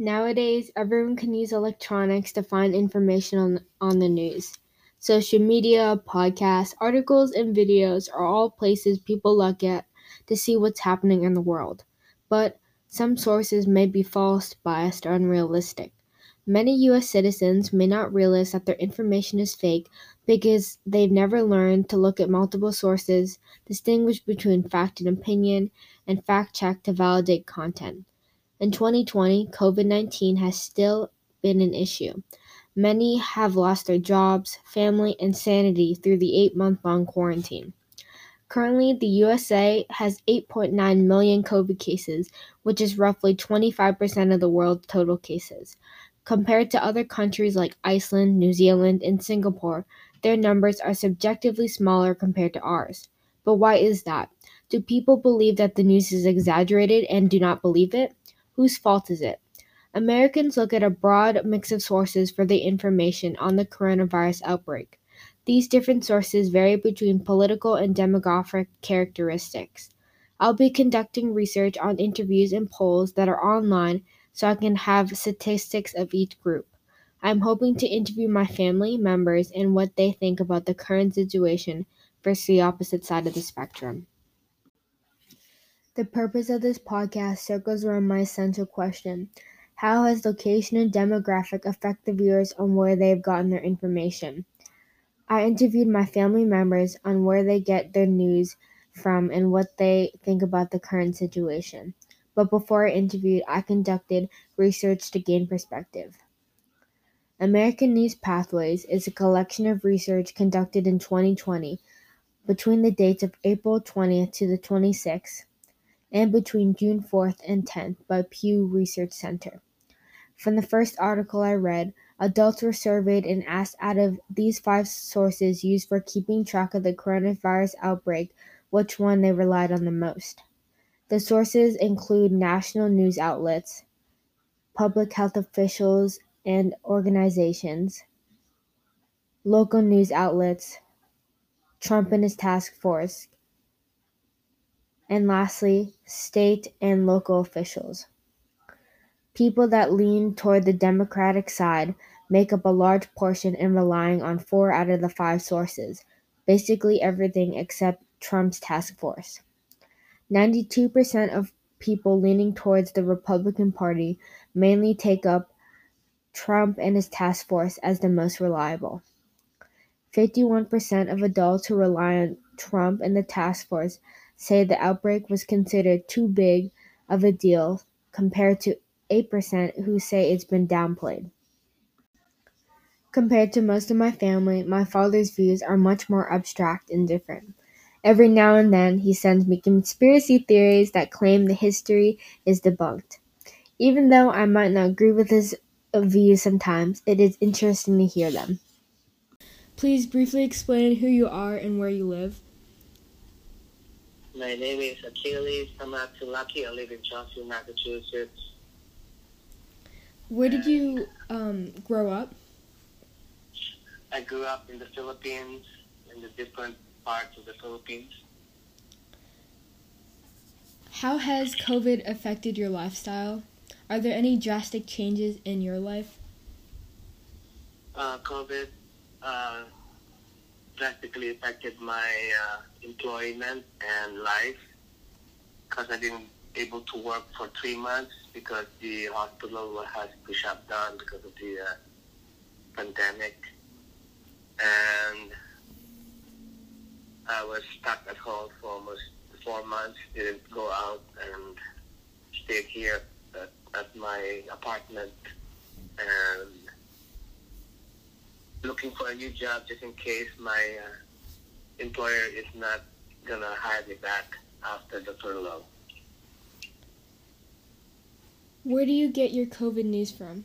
Nowadays, everyone can use electronics to find information on, on the news. Social media, podcasts, articles, and videos are all places people look at to see what's happening in the world. But some sources may be false, biased, or unrealistic. Many U.S. citizens may not realize that their information is fake because they've never learned to look at multiple sources, distinguish between fact and opinion, and fact check to validate content. In 2020, COVID 19 has still been an issue. Many have lost their jobs, family, and sanity through the eight month long quarantine. Currently, the USA has 8.9 million COVID cases, which is roughly 25% of the world's total cases. Compared to other countries like Iceland, New Zealand, and Singapore, their numbers are subjectively smaller compared to ours. But why is that? Do people believe that the news is exaggerated and do not believe it? Whose fault is it? Americans look at a broad mix of sources for the information on the coronavirus outbreak. These different sources vary between political and demographic characteristics. I'll be conducting research on interviews and polls that are online so I can have statistics of each group. I'm hoping to interview my family members and what they think about the current situation versus the opposite side of the spectrum. The purpose of this podcast circles around my essential question How has location and demographic affect the viewers on where they've gotten their information? I interviewed my family members on where they get their news from and what they think about the current situation. But before I interviewed, I conducted research to gain perspective. American News Pathways is a collection of research conducted in 2020 between the dates of April 20th to the 26th and between June 4th and 10th by Pew Research Center. From the first article I read, adults were surveyed and asked out of these five sources used for keeping track of the coronavirus outbreak, which one they relied on the most. The sources include national news outlets, public health officials and organizations, local news outlets, Trump and his task force, and lastly, state and local officials. People that lean toward the Democratic side make up a large portion in relying on four out of the five sources, basically everything except Trump's task force. 92% of people leaning towards the Republican Party mainly take up Trump and his task force as the most reliable. 51% of adults who rely on Trump and the task force say the outbreak was considered too big of a deal compared to 8% who say it's been downplayed. Compared to most of my family, my father's views are much more abstract and different. Every now and then, he sends me conspiracy theories that claim the history is debunked. Even though I might not agree with his views sometimes, it is interesting to hear them. Please briefly explain who you are and where you live. My name is Achilles Amatulaki. I live in Chelsea, Massachusetts. Where did you um, grow up? I grew up in the Philippines, in the different parts of the Philippines. How has COVID affected your lifestyle? Are there any drastic changes in your life? Uh, COVID uh, drastically affected my uh, employment and life because I didn't able to work for three months because the hospital has to shut down because of the uh, pandemic, and I was stuck at home for almost four months. Didn't go out and stayed here at, at my apartment and looking for a new job just in case my uh, employer is not gonna hire me back after the furlough. Where do you get your COVID news from?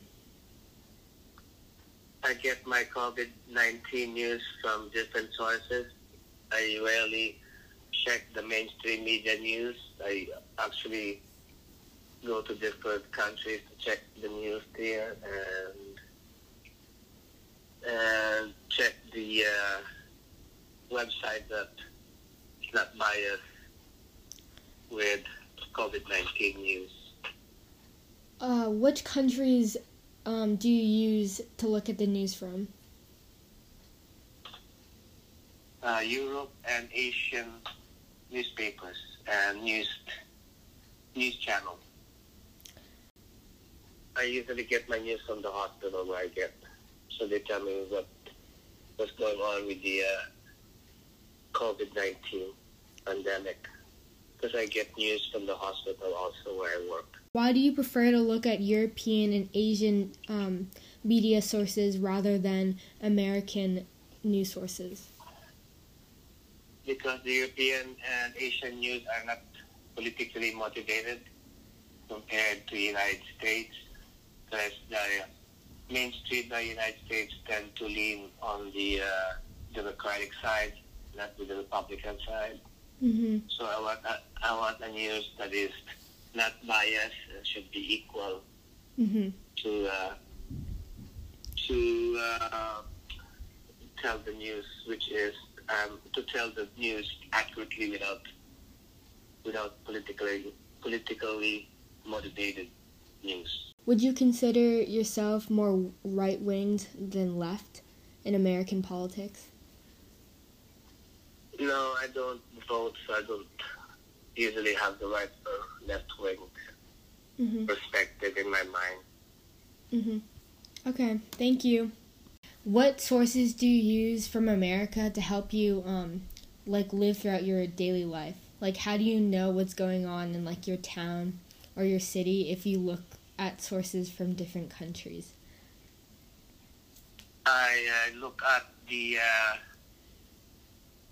I get my COVID 19 news from different sources. I rarely check the mainstream media news. I actually go to different countries to check the news there and and check the uh, website that is not biased with COVID-19 news. Uh, which countries um, do you use to look at the news from? Uh, Europe and Asian newspapers and news news channels. I usually get my news from the hospital where I get, so they tell me what what's going on with the uh, COVID nineteen pandemic. Because I get news from the hospital also where I work. Why do you prefer to look at European and Asian um, media sources rather than American news sources? Because the European and Asian news are not politically motivated compared to the United States. Because the mainstream in the United States tend to lean on the uh, Democratic side, not the Republican side. Mm-hmm. So I want a, I want a news that is not biased and should be equal Mm-hmm. to uh, to uh, tell the news, which is um, to tell the news accurately without without politically politically motivated news. Would you consider yourself more right winged than left in American politics? No, I don't vote, so I don't usually have the right or left wing Mm-hmm. perspective in my mind. Mm-hmm. Okay, thank you. What sources do you use from America to help you um like live throughout your daily life? Like how do you know what's going on in like your town or your city if you look at sources from different countries? I uh, look at the. Uh,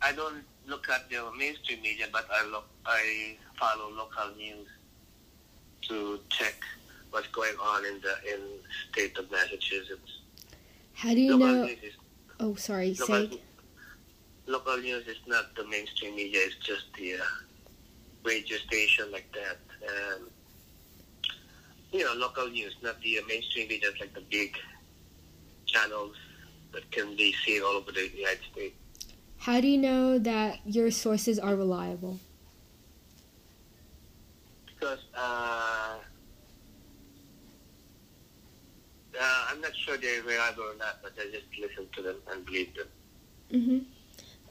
I don't look at the mainstream media, but I look. I follow local news to check what's going on in the in state of Massachusetts. How do you local know is Oh, sorry, local, say local news is not the mainstream media. It's just the uh, radio station like that, you know, local news, not the uh, mainstream media. Like the big channels that can be seen all over the United States. How do you know that your sources are reliable? because uh, uh, I'm not sure they're reliable or not, but I just listen to them and believe them. Mm-hmm.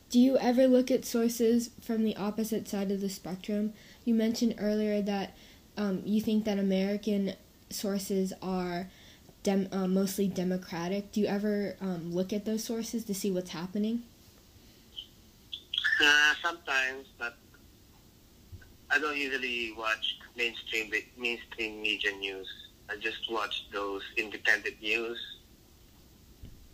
Do you ever look at sources from the opposite side of the spectrum? You mentioned earlier that um, you think that American sources are dem- uh, mostly democratic. Do you ever um, look at those sources to see what's happening? Uh, sometimes, but I don't usually watch mainstream mainstream media news. I just watch those independent news,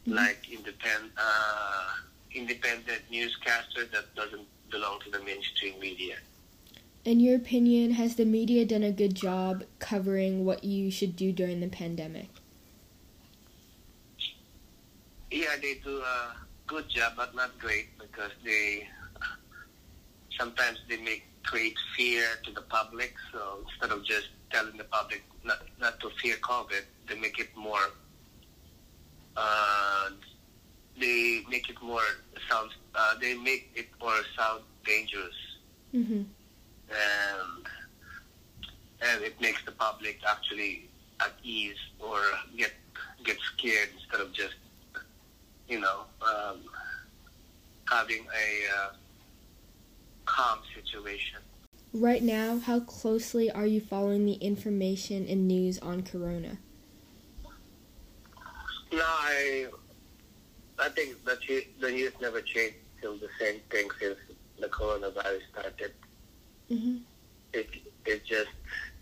Mhm. like independent uh, independent newscaster that doesn't belong to the mainstream media. In your opinion, has the media done a good job covering what you should do during the pandemic? Yeah, they do a good job, but not great because they sometimes they make create fear to the public. So instead of just telling the public not, not to fear COVID, they make it more. Uh, they make it more sound. Uh, they make it more sound dangerous, Mm-hmm. and and it makes the public actually at ease or get get scared instead of just you know um, having a uh, calm situation. Right now, how closely are you following the information and news on Corona? No, I I think that you, the news never changed. till the same thing since the coronavirus started. Mm-hmm.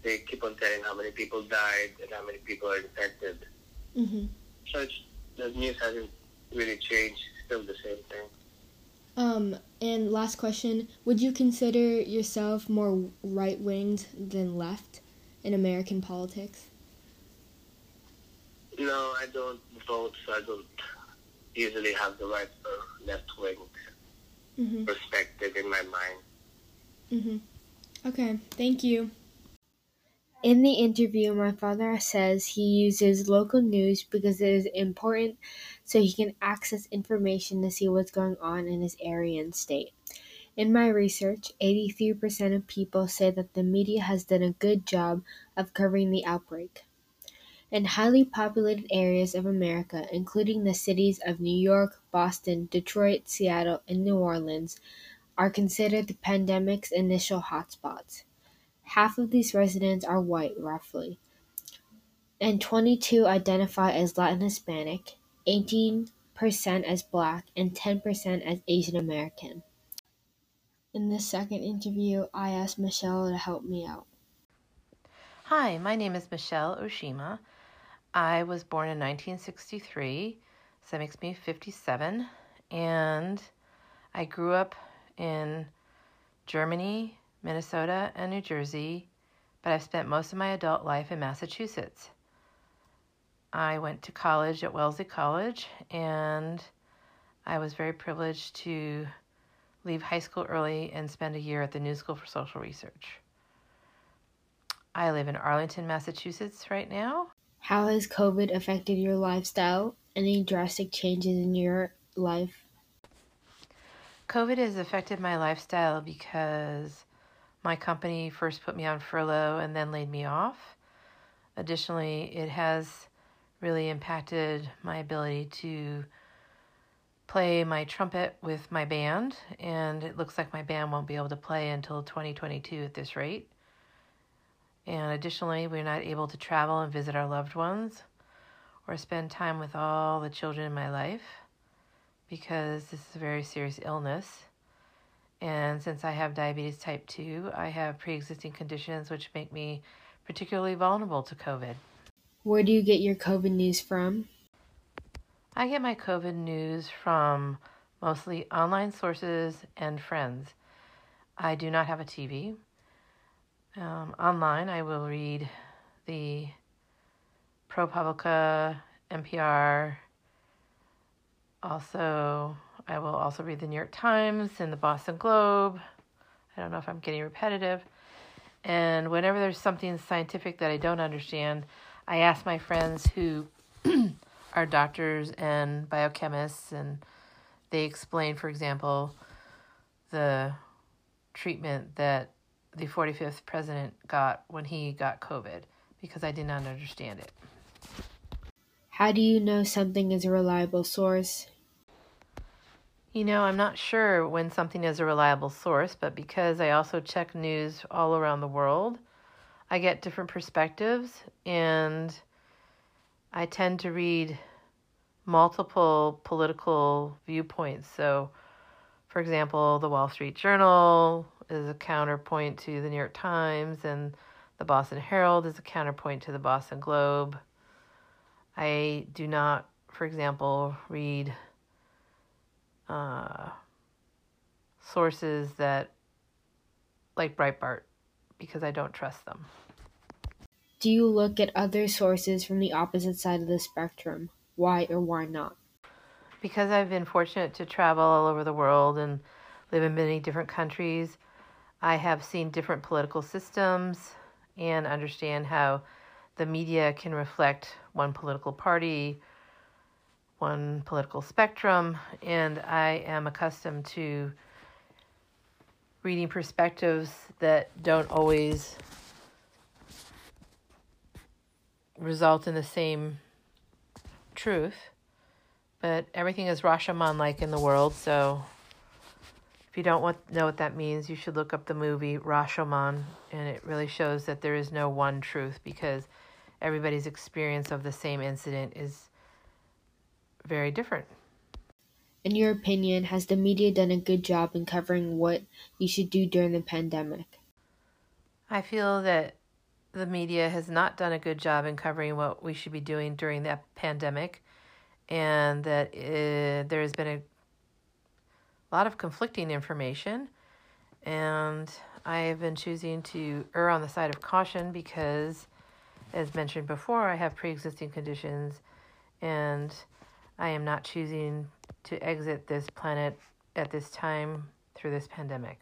It it just they keep on telling how many people died and how many people are infected. Mm-hmm. So it's, the news hasn't really changed. Still the same thing. Um, and last question: Would you consider yourself more right-winged than left in American politics? No, I don't vote, so I don't usually have the right or left wing Mm-hmm. perspective in my mind. Mm-hmm. Okay, thank you. In the interview, my father says he uses local news because it is important so he can access information to see what's going on in his area and state. In my research, 83% of people say that the media has done a good job of covering the outbreak. In highly populated areas of America, including the cities of New York, Boston, Detroit, Seattle, and New Orleans, are considered the pandemic's initial hotspots. Half of these residents are white, roughly, and 22 identify as Latin Hispanic, 18% as Black, and 10% as Asian American. In this second interview, I asked Michelle to help me out. Hi, my name is Michelle Oshima. I was born in 1963, so that makes me 57, and I grew up in Germany, Minnesota, and New Jersey, but I've spent most of my adult life in Massachusetts. I went to college at Wellesley College, and I was very privileged to leave high school early and spend a year at the New School for Social Research. I live in Arlington, Massachusetts right now. How has COVID affected your lifestyle? Any drastic changes in your life? COVID has affected my lifestyle because my company first put me on furlough and then laid me off. Additionally, it has really impacted my ability to play my trumpet with my band, and it looks like my band won't be able to play until 2022 at this rate. And additionally, we're not able to travel and visit our loved ones or spend time with all the children in my life because this is a very serious illness. And since I have diabetes type 2, I have pre existing conditions which make me particularly vulnerable to COVID. Where do you get your COVID news from? I get my COVID news from mostly online sources and friends. I do not have a TV. Um, online, I will read the ProPublica, NPR. Also, I will also read the New York Times and the Boston Globe. I don't know if I'm getting repetitive. And whenever there's something scientific that I don't understand, I ask my friends who are doctors and biochemists, and they explain, for example, the treatment that the 45th president got when he got COVID because I did not understand it. How do you know something is a reliable source? You know, I'm not sure when something is a reliable source, but because I also check news all around the world, I get different perspectives and I tend to read multiple political viewpoints. So, for example, the Wall Street Journal is a counterpoint to the New York Times, and the Boston Herald is a counterpoint to the Boston Globe. I do not, for example, read uh, sources that like Breitbart because I don't trust them. Do you look at other sources from the opposite side of the spectrum? Why or why not? Because I've been fortunate to travel all over the world and live in many different countries, I have seen different political systems and understand how the media can reflect one political party, one political spectrum, and I am accustomed to reading perspectives that don't always result in the same truth. But everything is Rashomon like in the world, so if you don't want, know what that means, you should look up the movie Rashomon, and it really shows that there is no one truth because everybody's experience of the same incident is very different. In your opinion, has the media done a good job in covering what you should do during the pandemic? I feel that the media has not done a good job in covering what we should be doing during that pandemic, and that uh, there has been a lot of conflicting information. And I have been choosing to err on the side of caution because, as mentioned before, I have pre existing conditions and I am not choosing to exit this planet at this time through this pandemic.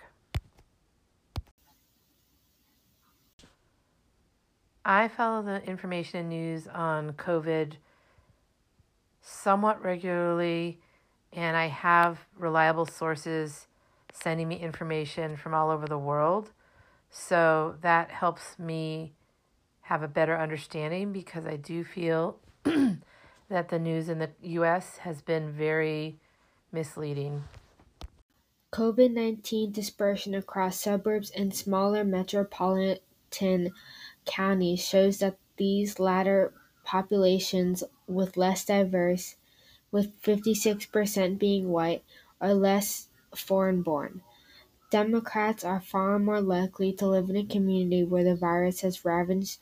I follow the information and news on COVID somewhat regularly, and I have reliable sources sending me information from all over the world. So that helps me have a better understanding because I do feel that the news in the US has been very misleading. COVID 19 dispersion across suburbs and smaller metropolitan counties shows that these latter populations with less diverse, with 56% being white, are less foreign born. Democrats are far more likely to live in a community where the virus has ravaged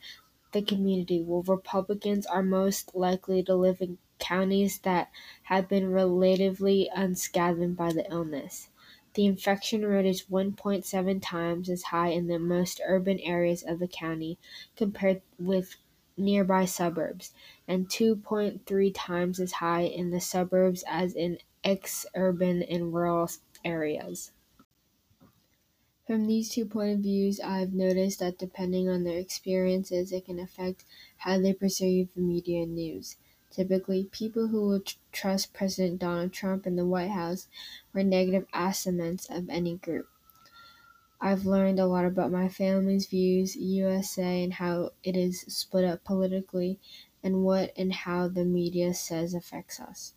the community, while Republicans are most likely to live in counties that have been relatively unscathed by the illness. The infection rate is 1.7 times as high in the most urban areas of the county compared with nearby suburbs, and 2.3 times as high in the suburbs as in ex-urban and rural areas. From these two point of views, I've noticed that depending on their experiences, it can affect how they perceive the media and news. Typically, people who will tr- trust President Donald Trump and the White House were negative estimates of any group. I've learned a lot about my family's views, USA, and how it is split up politically, and what and how the media says affects us.